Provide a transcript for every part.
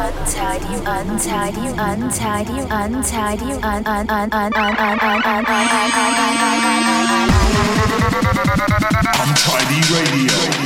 untidy, untidy, untidy, untidy, un un un un un un un un Untidy Radio.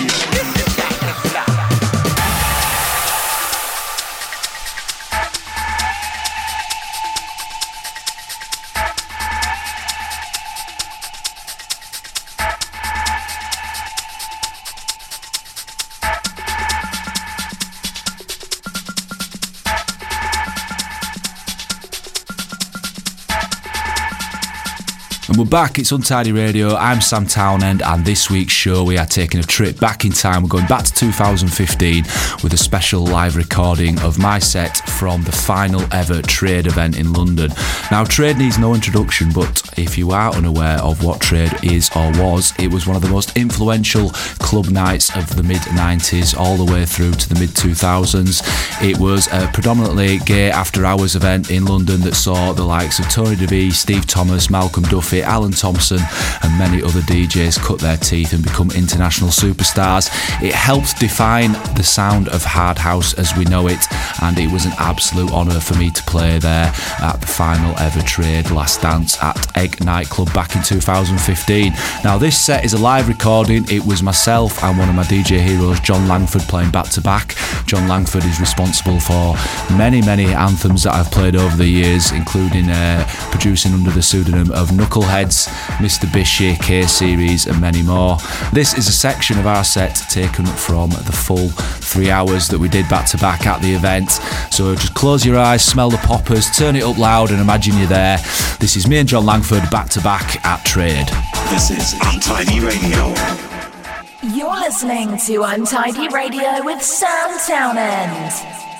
Back, it's Untidy Radio. I'm Sam Townend, and this week's show we are taking a trip back in time. We're going back to 2015 with a special live recording of my set from the final ever trade event in London. Now, trade needs no introduction, but if you are unaware of what trade is or was, it was one of the most influential club nights of the mid 90s all the way through to the mid 2000s. It was a predominantly gay after hours event in London that saw the likes of Tony De Vit, Steve Thomas, Malcolm Duffy, Alan Thompson, and many other DJs cut their teeth and become international superstars. It helped define the sound of hard house as we know it, and it was an absolute honour for me to play there at the final ever trade last dance at Egg nightclub back in 2015. Now, this set is a live recording. It was myself and one of my DJ heroes, John Langford, playing back to back. John Langford is responsible for many, many anthems that I've played over the years, including uh, producing under the pseudonym of Knuckleheads, Mr. Bishi, K Series, and many more. This is a section of our set taken from the full three hours that we did back to back at the event. So just close your eyes, smell the poppers, turn it up loud, and imagine you're there. This is me and John Langford back to back at Trade. This is Untidy Radio. You're listening to Untidy Radio with Sam Townend.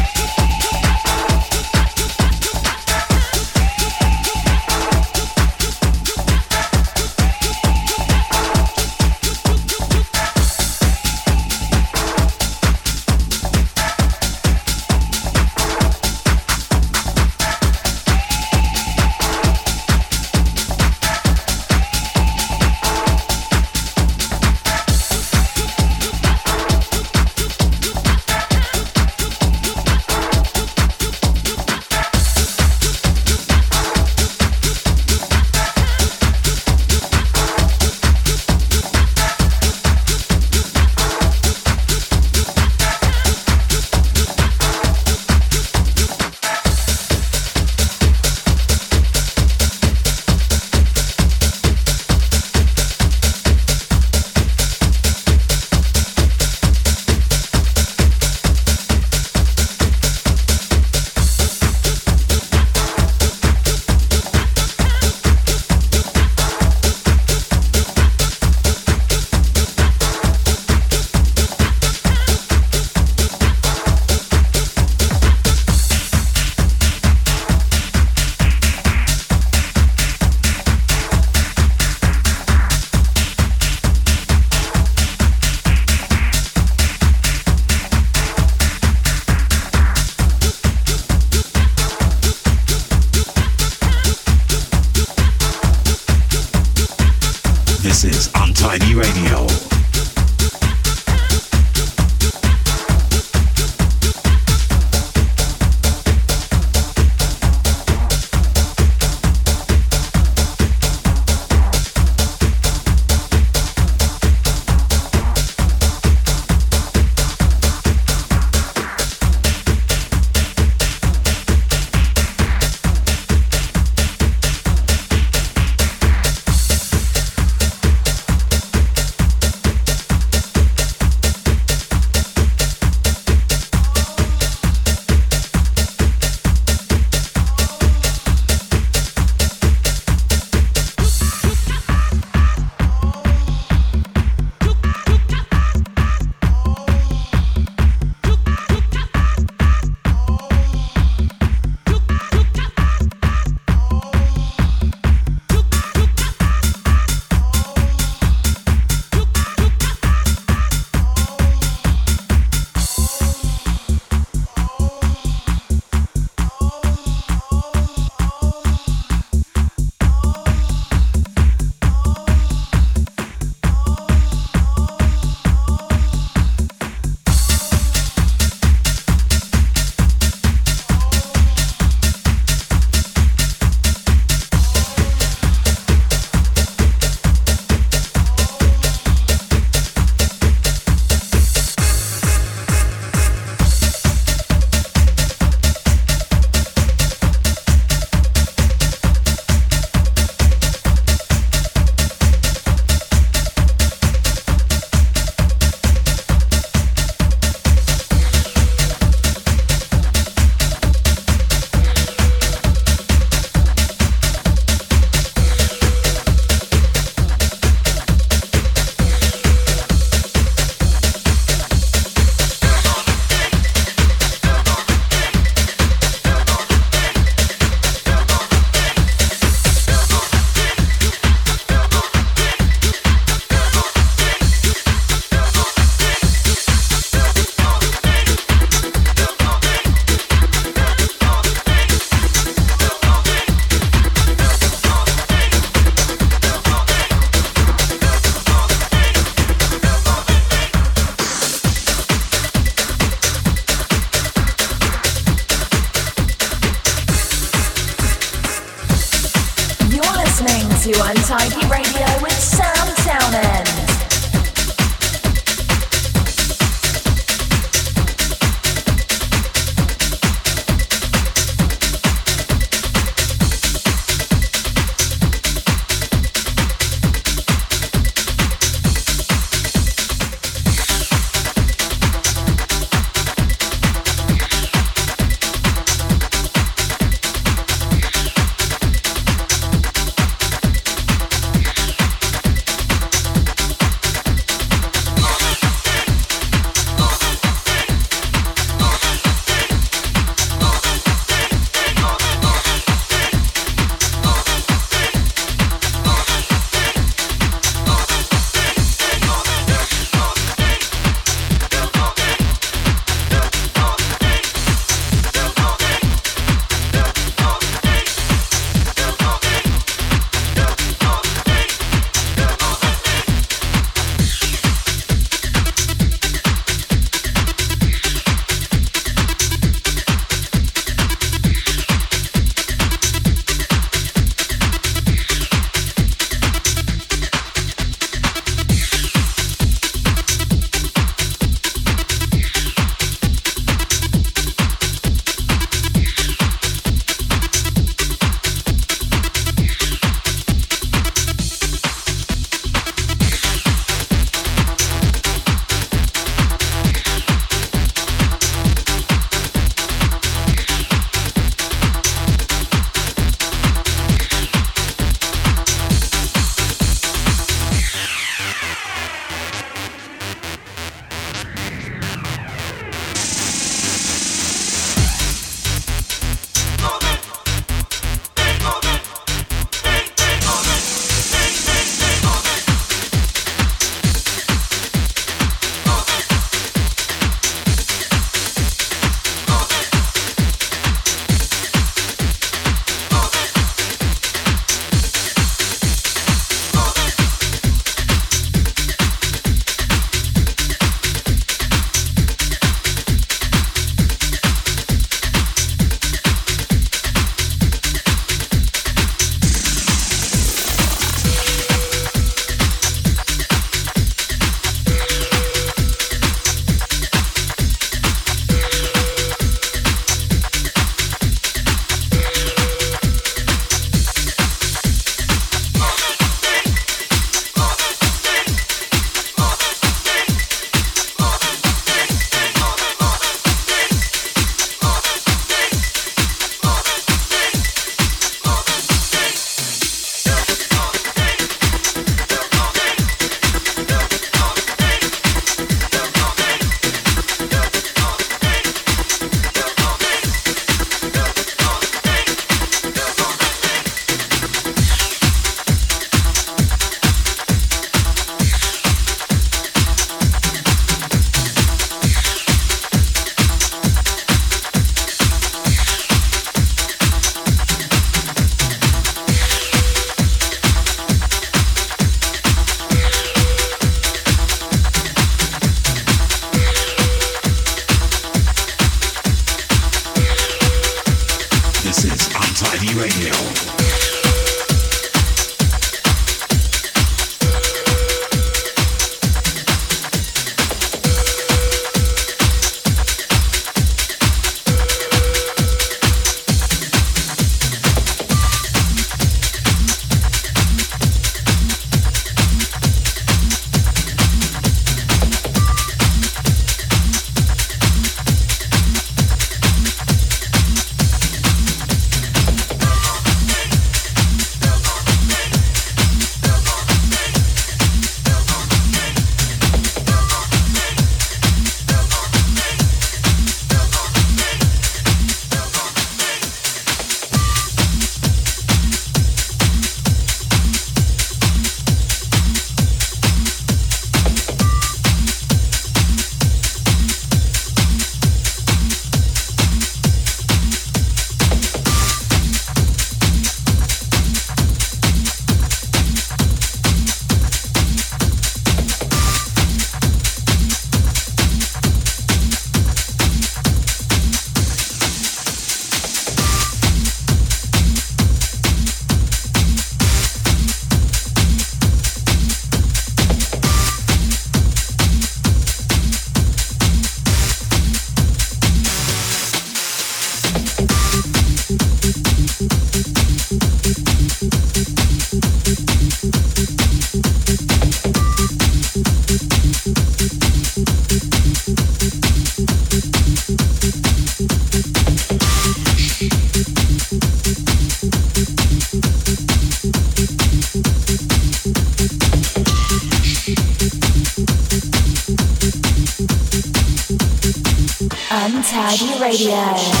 Radio.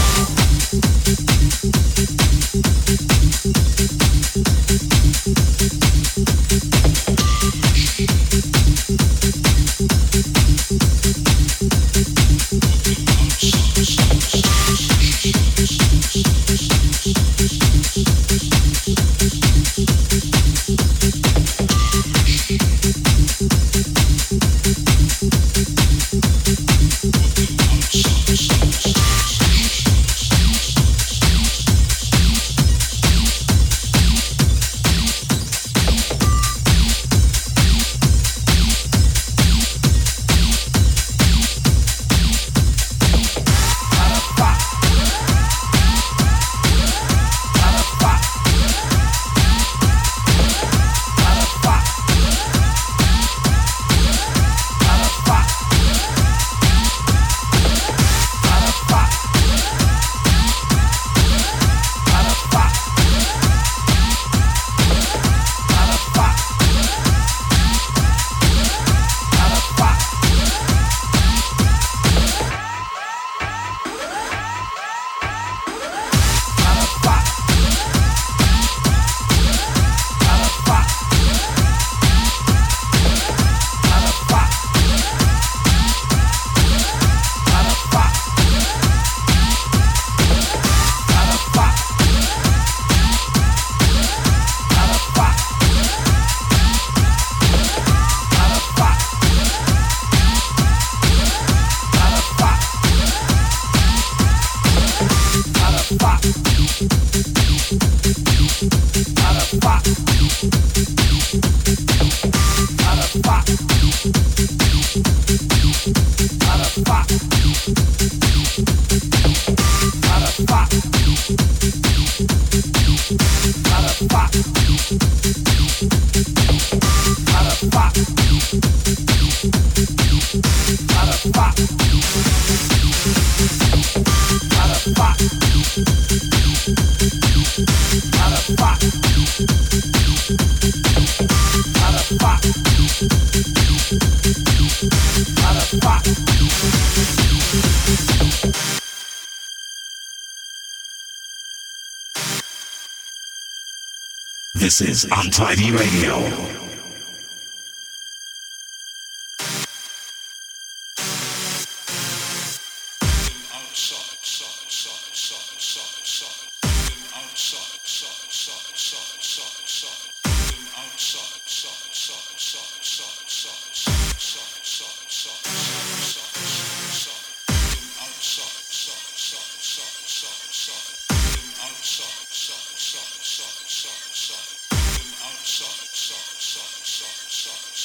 This is Untidy Radio.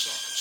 song.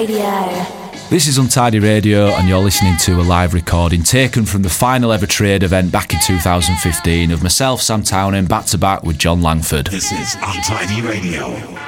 Radio. This is Untidy Radio, and you're listening to a live recording taken from the final ever trade event back in 2015 of myself, Sam Townend, back to back with John Langford. This is Untidy Radio.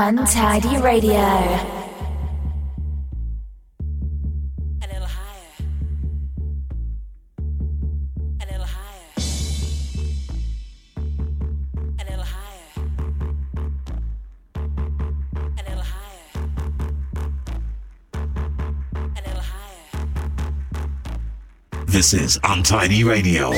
Untidy Radio. Anil Anil higher. Anil high and it'll hire Anil higher. This is Untidy Radio.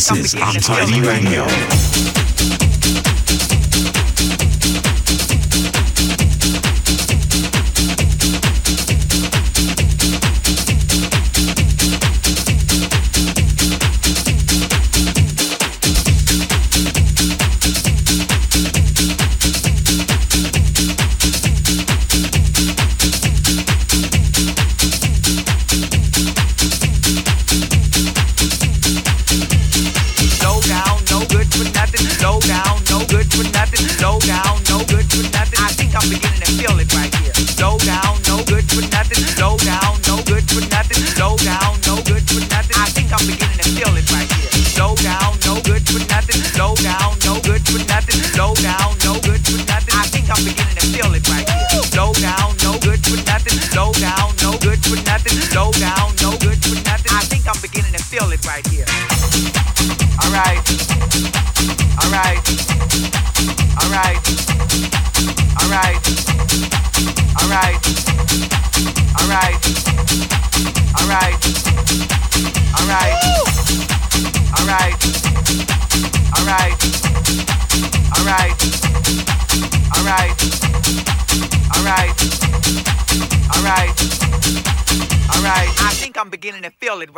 This is Untidy Radio.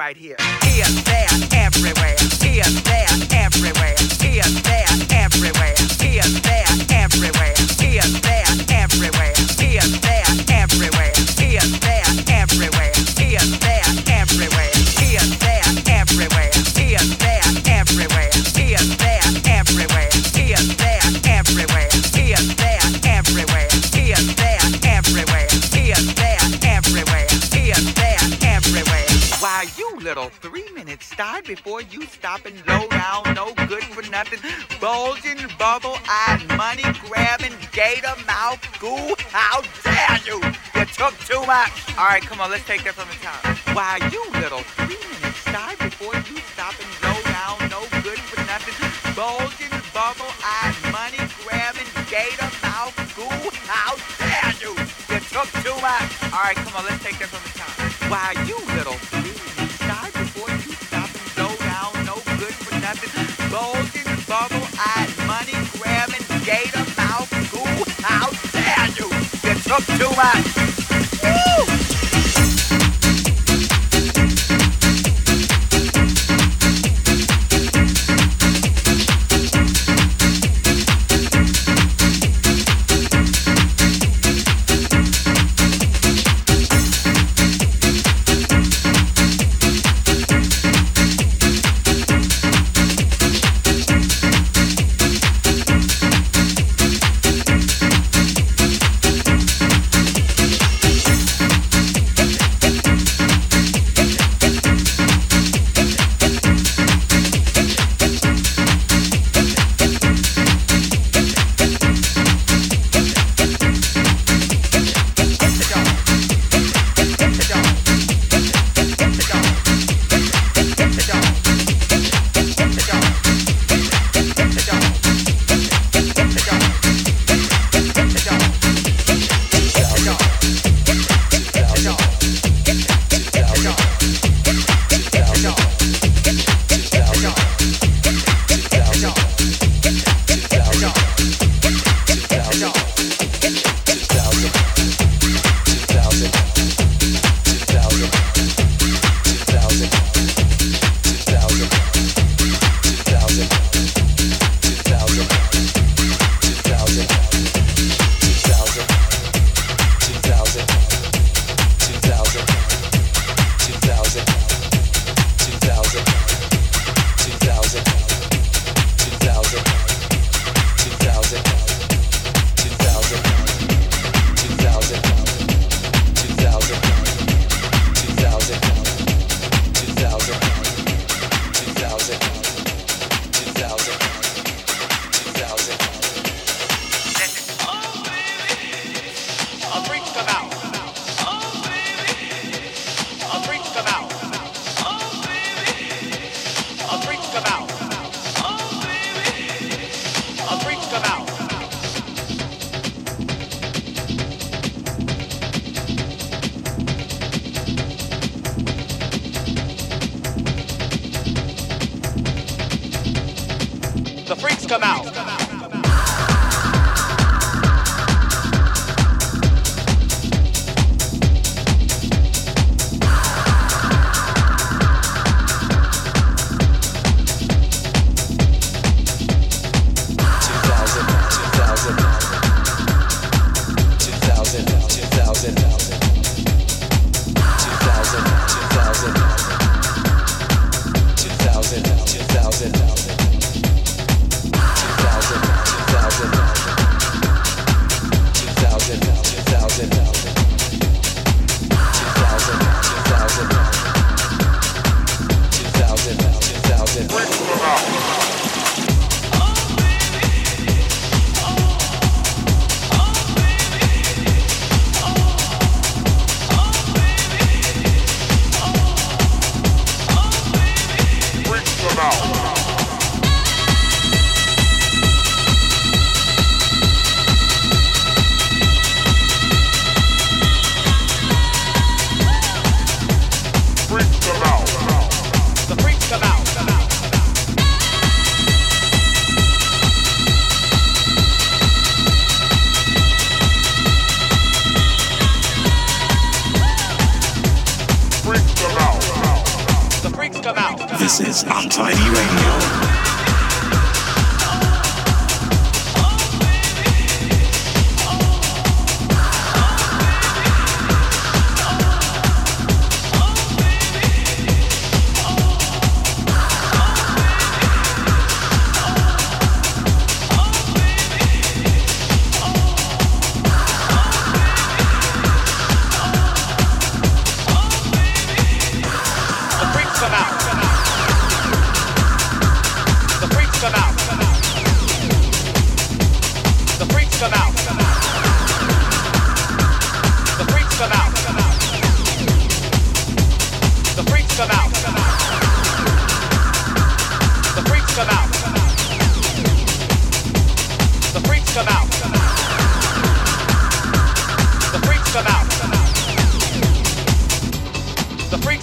right here. How, goo, how dare you? You took too much. All right, come on, let's take that from the top. Why, you little three minutes shy before you stop and go down, no good for nothing, bulging, bubble-eyed, money-grabbing, gator-mouth goo, how dare you? You took too much. All right, come on, let's take that from the top. Why, you little three up to us.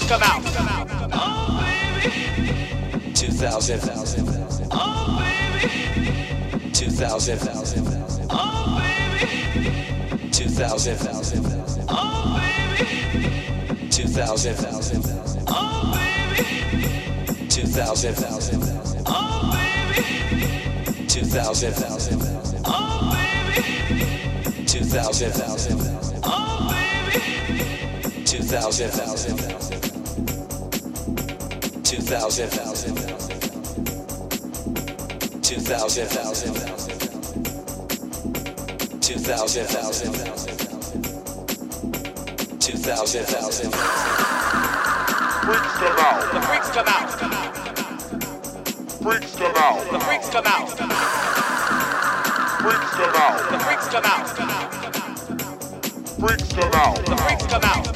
come out. Oh, baby. 2000. Oh, baby. 2000. Oh, baby. 2000. Oh, baby. 2000. Oh, baby. 2000. Oh, baby. 2000. Oh, baby. 2000. 2000. 2000 2000 2000 2000 2000 Freaks come out. The freaks come out. Freaks come out. The freaks come out. Freaks come out. The freaks come out. Freaks come out. The freaks come out.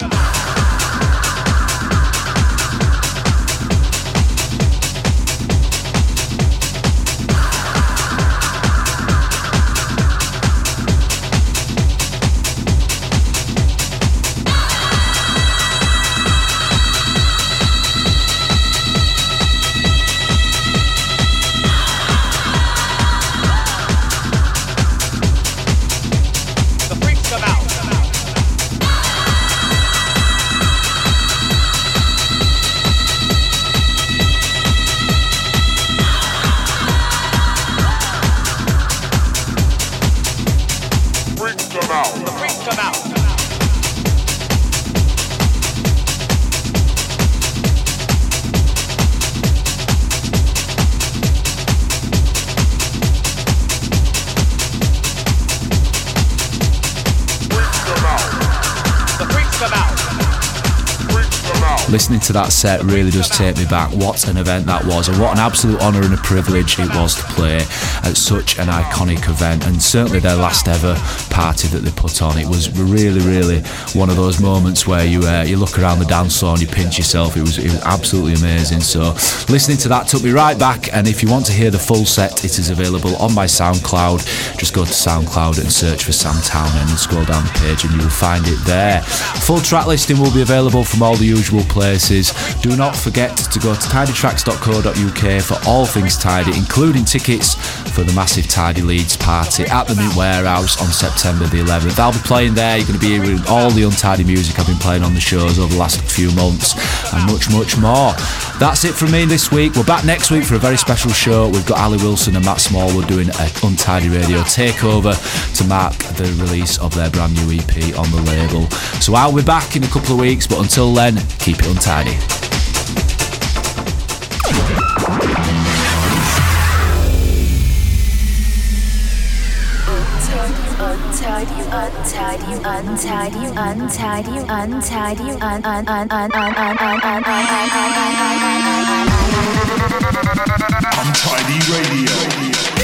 Listening to that set really does take me back. What an event that was, and what an absolute honour and a privilege it was to play at such an iconic event, and certainly their last ever party that they put on. It was really, really one of those moments where you uh, you look around the dance floor and you pinch yourself. It was it was absolutely amazing. So listening to that took me right back. And if you want to hear the full set, it is available on my SoundCloud. Just go to SoundCloud and search for Sam Townend and scroll down the page, and you will find it there. Full track listing will be available from all the usual places. Do not forget to go to tidytracks.co.uk for all things tidy, including tickets for the massive Tidy Leeds party at the Mint Warehouse on September the 11th. I'll be playing there. You're going to be hearing all the untidy music I've been playing on the shows over the last few months and much, much more. That's it from me this week. We're back next week for a very special show. We've got Ali Wilson and Matt Smallwood doing an Untidy Radio takeover to mark the release of their brand new EP on the label. So I'll be back in a couple of weeks, but until then, keep it untidy. Untidy, untidy, untidy, untidy, untidy, un un un un un un un un un Untidy Radio.